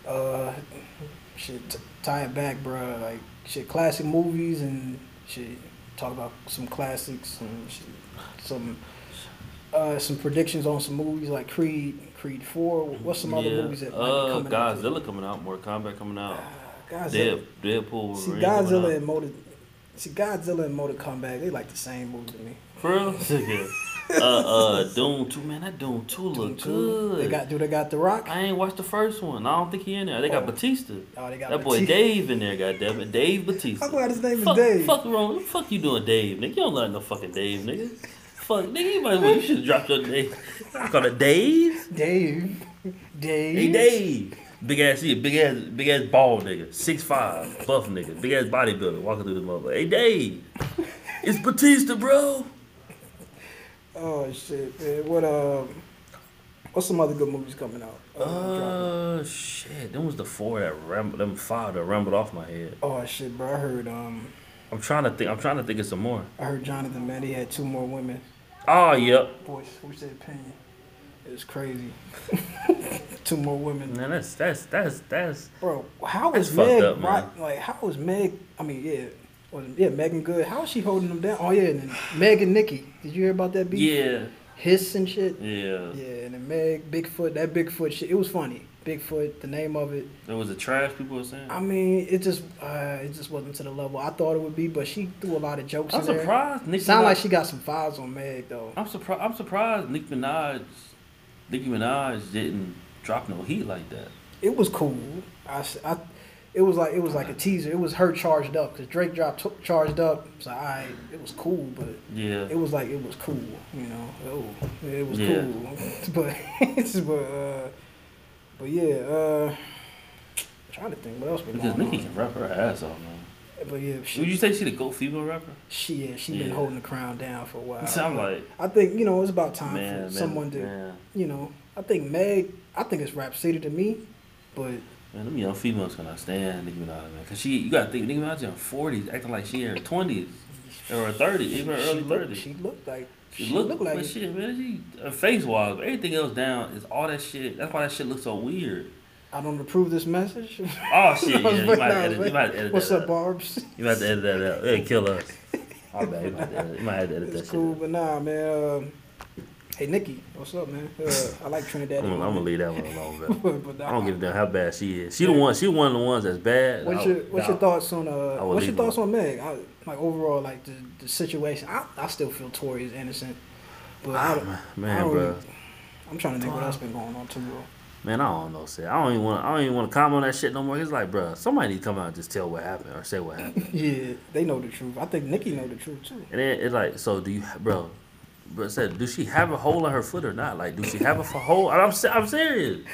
Uh, shit, t- tie it back, bro. Like shit, classic movies and shit. Talk about some classics and some. Uh, some predictions on some movies like Creed, Creed Four. What's some other yeah. movies that might be uh, coming out? Godzilla coming out, Mortal Kombat coming out. Godzilla. Dead, Deadpool. See, Godzilla and Mortal. See, Godzilla and Mortal Kombat, they like the same movie to me. For real? yeah. Uh, uh, Dune 2, man, that Dune 2 look 2, good. They got do they got The Rock? I ain't watched the first one. I don't think he in there. They got Oh. Batista. Oh, they got That boy Batista. Dave in there, goddamn it. Dave Batista. I'm glad his name is Dave. Fuck wrong. What the fuck you doing, Dave? Nigga, you don't like no fucking Dave, nigga. Fuck, nigga, you might as well. You should have dropped your name. Call it Dave. Dave. Dave. Hey, Dave. Big ass, he a big ass, big ass bald nigga, six five, buff nigga, big ass bodybuilder walking through the motherfucker. Hey, Dave, it's Batista, bro. Oh shit, man. What um, what's some other good movies coming out? Uh, dropping? Uh, shit, them was the four that rambled, them five that rambled off my head. oh shit, bro. I heard um, I'm trying to think. I'm trying to think of some more. I heard Jonathan man. He had two more women. Oh, yep. Boy, what's their opinion? It was crazy. two more women. Man, that's that's that's that's. Bro, how That's Meg up, man. right? Like, how was Meg? I mean, yeah, was yeah, Megan good. How is she holding them down? Oh yeah, and then Meg and Nicki. Did you hear about that beef? Yeah, Hiss and shit. yeah. Yeah, and then Meg, Bigfoot. That Bigfoot shit. It was funny. Bigfoot. The name of it. There was a trash people were saying. I mean, it just uh, it just wasn't to the level I thought it would be. But she threw a lot of jokes I'm in there. surprised. Nicki Sound Minaj- like she got some files on Meg though. I'm surprised. I'm surprised. Nicki Minaj, Nicki Minaj didn't drop no heat like that. It was cool. I, I- it was like it was like a teaser. It was her charged up because Drake dropped t- charged up. So I, it was cool, but Yeah. it was like it was cool, you know. Oh, it was Yeah. cool, but but uh, but yeah. Uh, trying to think what else been Because Nicki on. can rap her ass off, man. But yeah, Would you say she the GOAT female rapper? she yeah, she been holding the crown down for a while. So I'm like, I think you know it's about time man, for man, someone to man, you know. I think Meg. I think it's Rap City to me, but man, them young females cannot stand Nicki Minaj, man. Cause she, you gotta think Nicki Minaj in her forties, acting like she in her twenties or her thirties, even her she early thirties. she looked like She, she look, looked like but shit, man. She her face wise, but everything else down is all that shit. That's why that shit looks so weird. I don't approve this message. Oh shit, yeah, you might was edit, you might edit What's up. Barb's? You might have to edit that out. It'll kill us. My bad. You might have to edit, you might have to edit that It's cool, but nah, man. Um, hey, Nicki, what's up, man? Uh, I like Trinidad. I'm, I'm gonna leave that one alone, but, I don't give a damn how bad she is. She the one. She one of the ones that's bad. What's I- your What's your thoughts on uh What's your thoughts on Meg? I, like overall, like the the situation. I, I still feel Tory is innocent, but I, don't- I Man, don't bro. really- I'm trying to think what else been going on too, bro. Man, I don't know, shit. I don't even want. I don't even want to comment on that shit no more. It's like, bro, somebody need to come out and just tell what happened or say what happened. Yeah, they know the truth. I think Nikki know the truth too. and then it's like, so do you, bro? Bro said, do she have a hole in her foot or not? Like, do she have a f- hole? I'm I'm serious.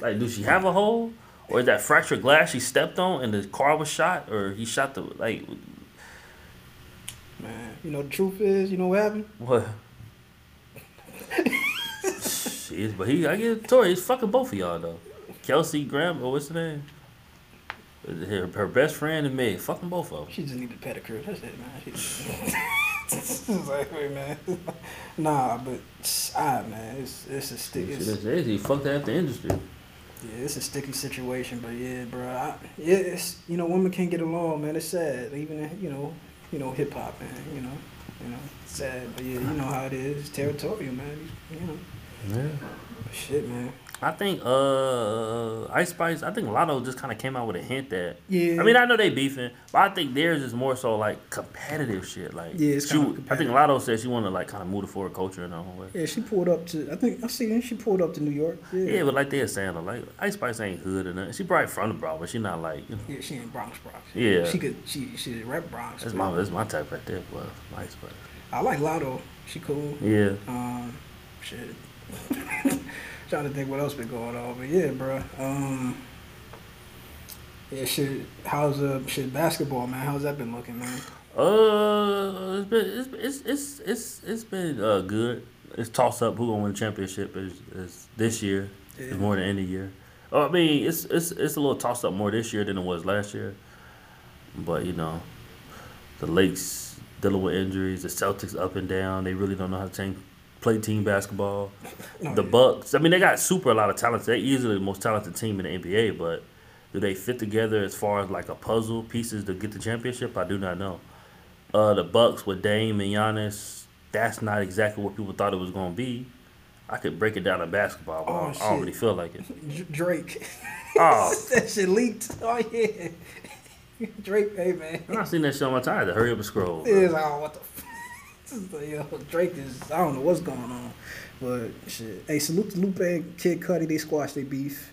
Like, do she have a hole? Or is that fractured glass she stepped on and the car was shot? Or he shot the like Man, you know the truth is, you know what happened? what? Shit, but he I get Tory. He's fucking both of y'all though. Kelsey Graham or what's the name? Her, her best friend and me, fucking both of them. She just need needed pedicure. That's it, man. She just, it's like, wait, man. Nah, but ah, man, it's it's a sticky. Shit, It's, it's easy. He fucked half the industry. yeah, it's a sticky situation. But yeah, bro, I, yeah, it's you know, women can't get along, man. It's sad. Even in, you know, you know, hip hop, man. You know, you know, sad. But yeah, you know how it is. It's territorial, man. You know, Yeah. but shit, man. I think uh Ice Spice. I think Latto just kind of came out with a hint that. Yeah. I mean, I know they beefing, but I think theirs is more so like competitive shit. Like, Yeah, it's she, I think. Latto said she wanted to like kind of move the forward culture in her own way. Yeah, she pulled up to. I think I see. She pulled up to New York. Yeah. Yeah, but like they're saying, like Ice Spice ain't hood or nothing. She probably from the Bronx, but she not like. You know, Yeah, she ain't Bronx, Bronx. Yeah. She could. She she rep Bronx. that's my that's my type right there. Well, Ice Spice. I like Latto. She cool. Yeah. Um, shit. Trying to think what else been going on, but yeah, bro. Um, yeah, shit. How's uh shit basketball, man? How's that been looking, man? Uh, it's been it's it's it's it's, it's been uh good. It's toss up who gonna win the championship is, is this year. Yeah. It's more than any year. Oh, I mean, it's it's it's a little tossed up more this year than it was last year. But you know, the Lakes dealing with injuries, the Celtics up and down. They really don't know how to team, play team basketball. No, The yeah. Bucks. I mean, they got super a lot of talent. They're easily the most talented team in the NBA. But do they fit together as far as like a puzzle pieces to get the championship? I do not know. Uh, the Bucks with Dame and Giannis. That's not exactly what people thought it was going to be. I could break it down in basketball, but Oh, I shit. really feel like it. Drake. Oh, that shit leaked. Oh yeah. Drake, hey man. I seen that shit on my time. To hurry up and scroll. It is like, oh, what the Yo, Drake is, I don't know what's going on. But shit. Hey, salute to Lupe and Kid Cudi. They squashed their beef.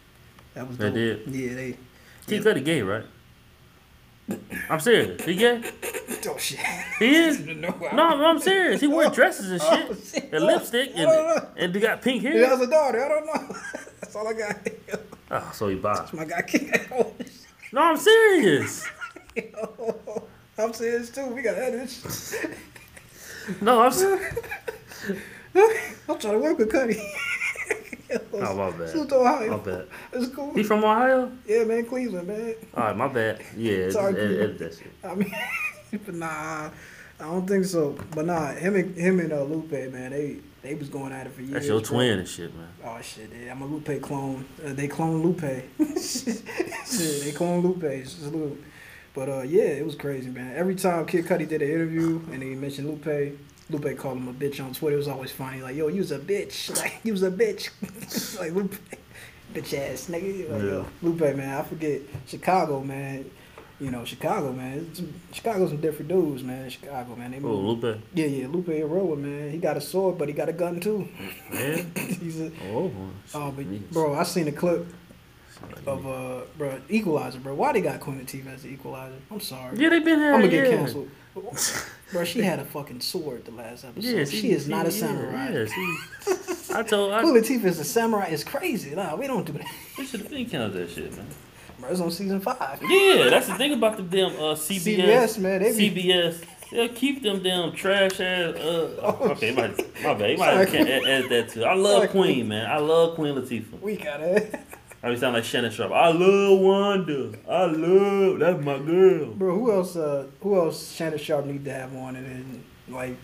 That was They dope. did? Yeah, they. Kid Cudi gay, right? I'm serious. He gay? Oh, shit. He is? no, No, I'm serious. He wear oh. dresses and Oh, shit. shit. And lipstick I don't know. and, and they got pink hair. He has a daughter. I don't know. That's all I got. Oh, so he bi. My guy. Oh, No, I'm serious. I'm serious too. We got this. No, I'm. I'm trying to work with Cudi. Oh, my bad. Salute to Ohio. My bad. It's cool. He from Ohio? Yeah, man, Cleveland, man. All right, my bad. Yeah, it's, edit that shit. I mean, but nah, I don't think so. But nah, him and him and uh, Lupe, man, they they was going at it for years. That's your bro. twin and shit, man. Oh shit, yeah, I'm a Lupe clone. Uh, they clone Lupe. shit, they clone Lupe. Salute. But uh, yeah, it was crazy, man. Every time Kid Cudi did an interview and he mentioned Lupe, Lupe called him a bitch on Twitter. It was always funny, like, "Yo, you was a bitch. Like, you was a bitch." like Lupe, bitch ass nigga. Like, yo, Lupe, man. I forget Chicago, man. You know, Chicago, man. It's- Chicago's some different dudes, man. Chicago, man. They Oh. Lupe. Yeah, yeah, Lupe Aroa, man. He got a sword, but he got a gun too. Man. He's a Oh, Oh, but bro, I seen a clip of uh, bro, Equalizer, bro. Why they got Queen Latifah as the Equalizer? I'm sorry. Yeah, they been here. I'm gonna get yeah. canceled. bro, she had a fucking sword the last episode. Yeah, she, is not a samurai. Yeah, she, I told I, Queen Latifah is a samurai. It's crazy. Nah, we don't do that. we should have been counted that shit, man. Bro, it's on season five. Yeah, that's the thing about the damn uh, CBS. CBS, man, they be- CBS. They'll keep them damn trash ass. Uh, okay, my, my bad. You might can't add, add that too. I love Queen, man. I love Queen Latifah. We got it. I be sound like Shannon Sharpe. I love Wanda. I love that's my girl. Bro, who else? Uh, who else? Shannon Sharpe need to have on it, and like,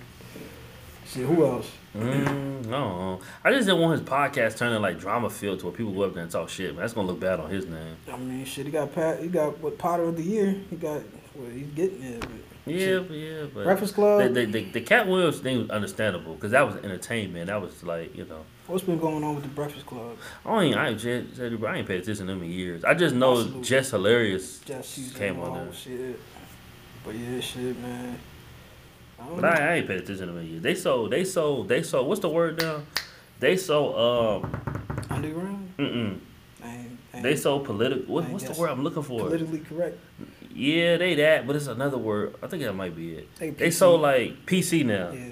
shit. Who else? Mm, no, I just didn't want his podcast turning like drama filled to where people go up there and talk shit. Man, that's gonna look bad on his name. I mean, shit. He got Pat. He got what Potter of the Year. He got. Well, he's getting it. But Yeah, yeah, but Breakfast Club. The, the, the, the Katt Williams thing was understandable because that was entertainment. That was like you know. What's been going on with the Breakfast Club? I ain't I ain't I ain't paid attention to them in years. I just know Absolutely. Jess Hilarious Just season came on there. Shit. But yeah, shit, man. I But. I, I ain't paid attention to them in years. They sold they sold they sold what's the word now? They sold um Underground? mm I ain't, I ain't they sold political what, what's the word I'm looking for? politically correct. Yeah, they that, but it's another word. I think that might be it. They They sold like PC now. Yeah,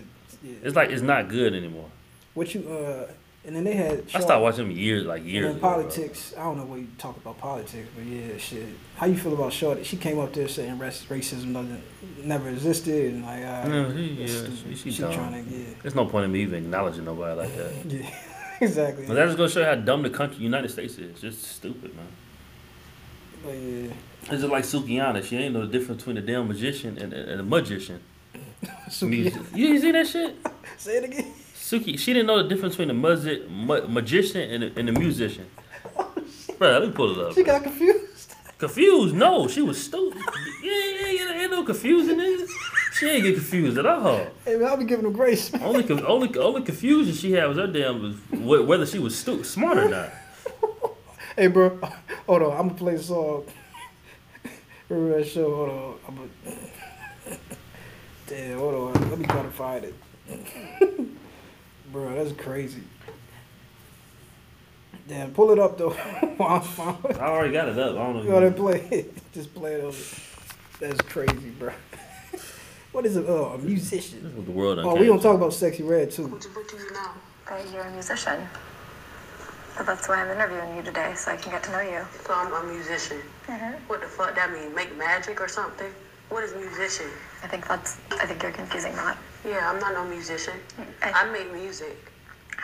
yeah. It's like it's not good anymore. What you uh, and then they had. I stopped watching them years like years. And then ago. politics. I don't know what you talk about politics, but yeah, shit. How you feel about Shorty? She came up there saying rac- racism doesn't never existed, and like, uh, Yeah, she- yeah, she- she she dumb. trying to, yeah, There's no point in me even acknowledging nobody like that. yeah, exactly. But that's just gonna show you how dumb the country, United States is. Just stupid, man. But yeah, It's just like Sukihana. She ain't know the difference between a damn magician and, and, and a magician. You ain't see that shit? say it again. Suki, she didn't know the difference between a music, ma- magician and a, and a musician. Oh, bro, let me pull it up. She got confused. Confused? No, she was stupid. Yeah, yeah, yeah. Ain't no confusing nigga. She ain't get confused at all. Hey man, I'll be giving her grace. Man. Only, only, only confusion she had was her damn was whether she was stu- smart or not. Hey, bro, hold on. I'm gonna play a song. Remember that show? Hold on. I'm gonna. Damn, hold on. Let me try to find it. bro, that's crazy. Damn, pull it up though. I'm finding it. I already got it up. I don't know. Go ahead and play it. Just play it over. That's crazy, bro. what is it? Oh, a musician. This is what the world done Oh, we came gonna talk about Sexyy Red too. What do, what do you know? that you're a musician. But that's why I'm interviewing you today, so I can get to know you. So I'm a musician. Mhm. What the fuck that mean? Make magic or something? What is musician? I think that's. I think you're confusing that. Yeah, I'm not no musician. I- I make music.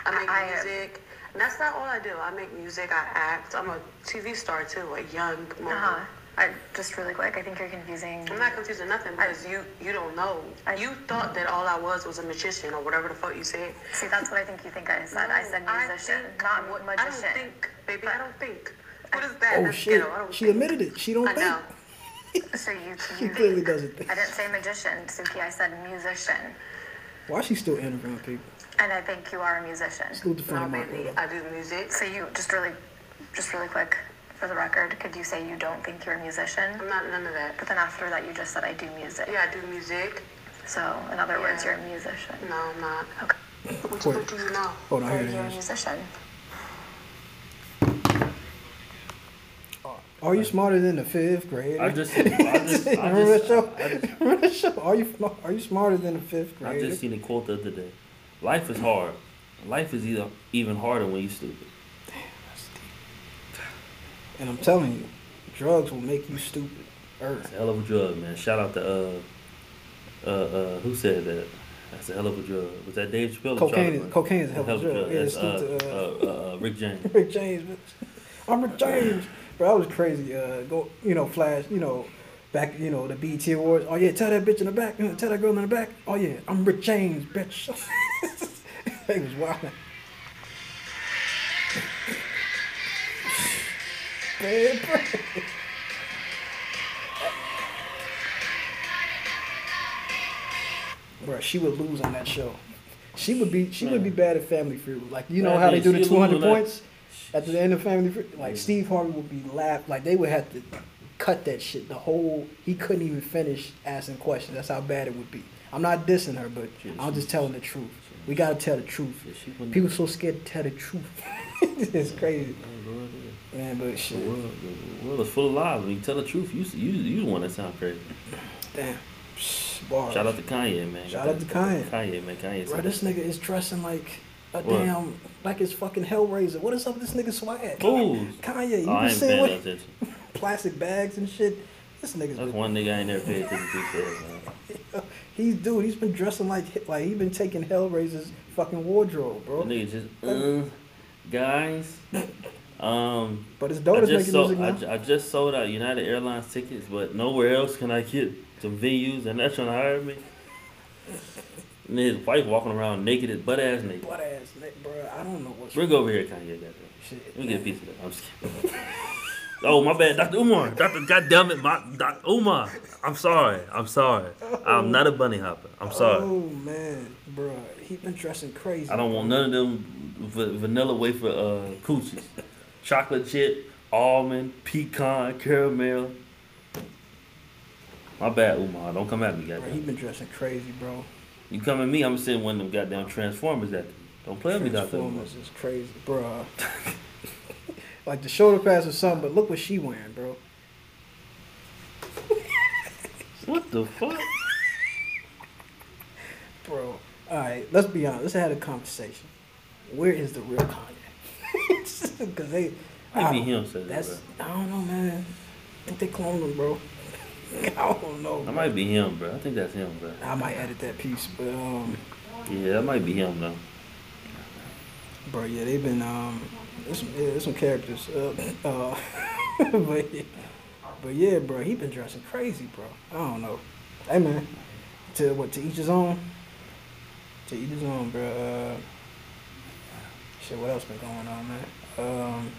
I make I- music. That's not all I do. I make music, I act. I'm a TV star too, a young mogul. Uh-huh. I just really quick, I think you're confusing. I'm not confusing nothing because you you don't know. I- you thought that all I was was a magician or whatever the fuck you said. See, that's what I think you think I said. I said I musician, think not what- magician. I don't think, baby. I don't think. What is that? Oh That's shit! ghetto. I don't She think. admitted it. She don't I know. think. So you, She you clearly doesn't think. I didn't say magician, Suki. I said musician, Why she still interviewing people? and I think you are a musician. Salute the No, funny baby. Marco. I do music. So you just really, just really quick, for the record, could you say you don't think you're a musician? I'm not none of that. But then after that, you just said I do music. Yeah, I do music. So in other words, you're a musician. No, I'm not. Okay. What, what do you know? Hold on, Or here you're a musician. Are you smarter than the fifth grade? I just, I just, I remember that just, show? I just, Remember that show? Are you sm- are you smarter than the fifth grade? I grade? just seen a quote the other day. Life is hard. Life is either even harder when you stupid. And I'm telling you, drugs will make you stupid. Earth. It's a hell of a drug, man. Shout out to uh, uh, uh, who said that? That's a hell of a drug. Was that Dave Chappelle? Cocaine is cocaine is a hell of a drug. Yeah, That's, it's stupid. uh, Uh, uh, uh, Rick James. Rick James, bitch. I'm Rick James. Bro, I was crazy. Uh, go, you know, flash, you know, back, you know, the BET Awards. Oh yeah, tell that bitch in the back. uh, Tell that girl in the back. Oh yeah, I'm Rick James, bitch. it was wild. Man, bro. Bro, she would lose on that show. She would be she would be bad at Family Feud. Like you know Man, how they do the two hundred that. points at the end of Family Feud. Like. Steve Harvey would be laughed. like they would have to cut that shit. The whole he couldn't even finish asking questions. That's how bad it would be. I'm not dissing her, but I'm just telling the truth. We gotta tell the truth. Yeah, she wouldn't- People so scared to tell the truth. it's crazy, The world is- man. But the shit, world, the world is full of lies. When you tell the truth, you you you the one that sound crazy. damn. Bars. Shout out to Kanye, man. Shout out to Kanye. Kanye, man. Kanye. Bro, this nigga is dressing like a What? damn like it's fucking Hellraiser. What is up with this nigga swag? Fools. Kanye, you Oh, been seeing what attention. plastic bags and shit. This nigga's That's been, one nigga I ain't never paid attention to. Man. he's dude. He's been dressing like like he been taking Hellraiser's fucking wardrobe, The bro. nigga just, uh, guys. Um, But his I daughter's just sold. I, I just sold out United Airlines tickets, but nowhere else can I get some venues, and they're trying to hire me. And his wife walking around naked, as butt ass naked. Butt ass neck, bro. I don't know what's Bring over here, Kanye. Goddamn. shit. Let me get a piece of that. I'm just kidding. Oh my bad, Dr. Umar. Dr. Goddamn it, my Dr. Umar. I'm sorry. I'm sorry. I'm not a bunny hopper. I'm sorry. Oh man, bro, he been dressing crazy. I don't want none of them v- vanilla wafer uh, coochies. Chocolate chip, almond, pecan, caramel. My bad, Umar. Don't come at me, Bro, he goddamn. been dressing crazy, bro. You come at me, I'm sending one of them goddamn Transformers at you. Don't play with me, Dr. Transformers is crazy, bro. like the shoulder pads or something, but look what she wearing, bro. What the fuck? Bro, all right, let's be honest. Let's have a conversation. Where is the real Kanye? Because they, I Might him, said that, That's bro. I don't know, man. I think they cloned him, bro. I don't know. That bro. might be him, bro. I think that's him, bro. I might edit that piece, but um, Yeah, that might be him, though. bro, yeah, they've been um, there's some, yeah, there's some characters. Uh, uh, but yeah, but yeah, bro, he been dressing crazy, bro. I don't know. Hey, man, to what to each his own. To each his own, bro. Uh, shit, what else been going on, man? Um,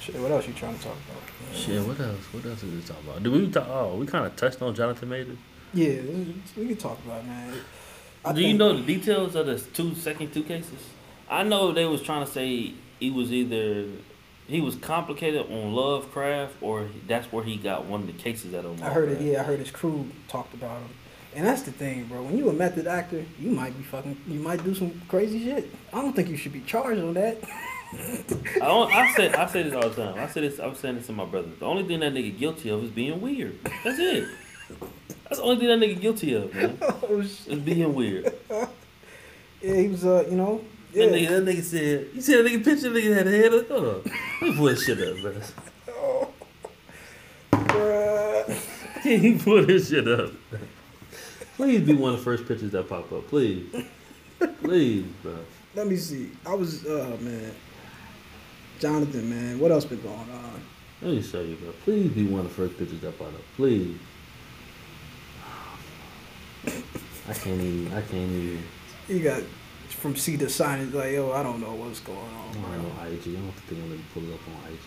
shit, what else you trying to talk about? Shit, what else? What else is we talking about? Did we talk? Oh, we kind of touched on Jonathan Majors. Yeah, we can talk about it, man. I Do you know the details of the two second two cases? I know they was trying to say he was either he was complicated on Lovecraft or that's where he got one of the cases out of. I heard it. Yeah, I heard his crew talked about him, and that's the thing, bro. When you a method actor, you might be fucking, you might do some crazy shit. I don't think you should be charged on that. I don't. I said I say this all the time. I said this. I was saying this to my brother. The only thing that nigga guilty of is being weird. That's it. That's the only thing that nigga guilty of, man. oh shit. Is being weird. Yeah, he was, uh, you know, That, nigga, yeah. that nigga said, you see that nigga picture? That nigga had a head up. Hold on. Let me pull this shit up, bro. Bruh. he pull this shit up. Please be one of the first pictures that pop up, please. Please, bro. Let me see. I was, uh, man. Jonathan, man. What else been going on? Let me show you, bro. Please be one of the first pictures up on it. Please. I can't even. I can't even. You got from C to sign. It's like, yo, I don't know what's going on. I don't know IG. I don't think I'm gonna pull it up on IG.